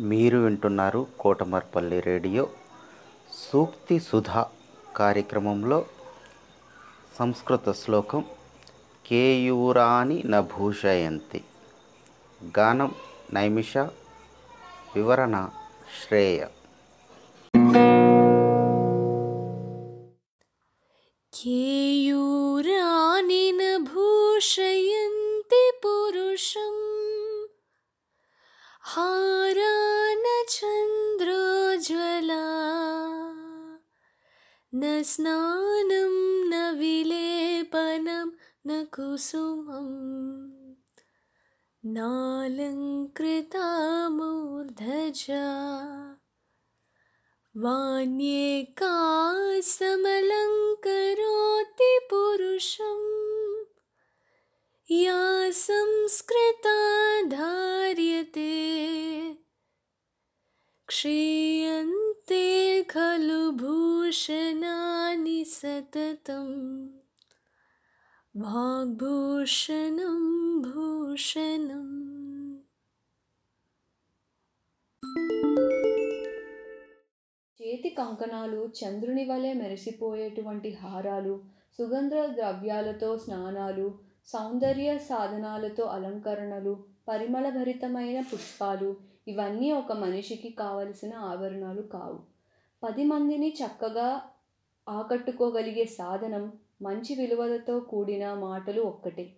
మీరు వింటున్నారు కోటమర్పల్లి రేడియో. సూక్తి సుధా కార్యక్రమంలో సంస్కృత శ్లోకం కేయూరాని నభూషయంతి గానం నైమిష వివరణ శ్రేయ. కేయూరాని నభూషయంతి పురుషం. హా न स्नानं न विलेपनं न कुसुमम्। नालङ्कृता मूर्धजा वाण्येकासमलङ्करोति पुरुषम्। या संस्कृता धार्यते क्षीयन्ते खलु भूषणानि सततं वाग्भूषणं भूषणम् చేతి కంకణాలు చంద్రుని వలె మెరిసిపోయేటువంటి హారాలు సుగంధ ద్రవ్యాలతో స్నానాలు సౌందర్య సాధనాలతో అలంకరణలు పరిమళభరితమైన పుష్పాలు ఇవన్నీ ఒక మనిషికి కావలసిన ఆభరణాలు కావు. పది మందిని చక్కగా ఆకట్టుకోగలిగే సాధనం మంచి విలువలతో కూడిన మాటలు ఒక్కటే.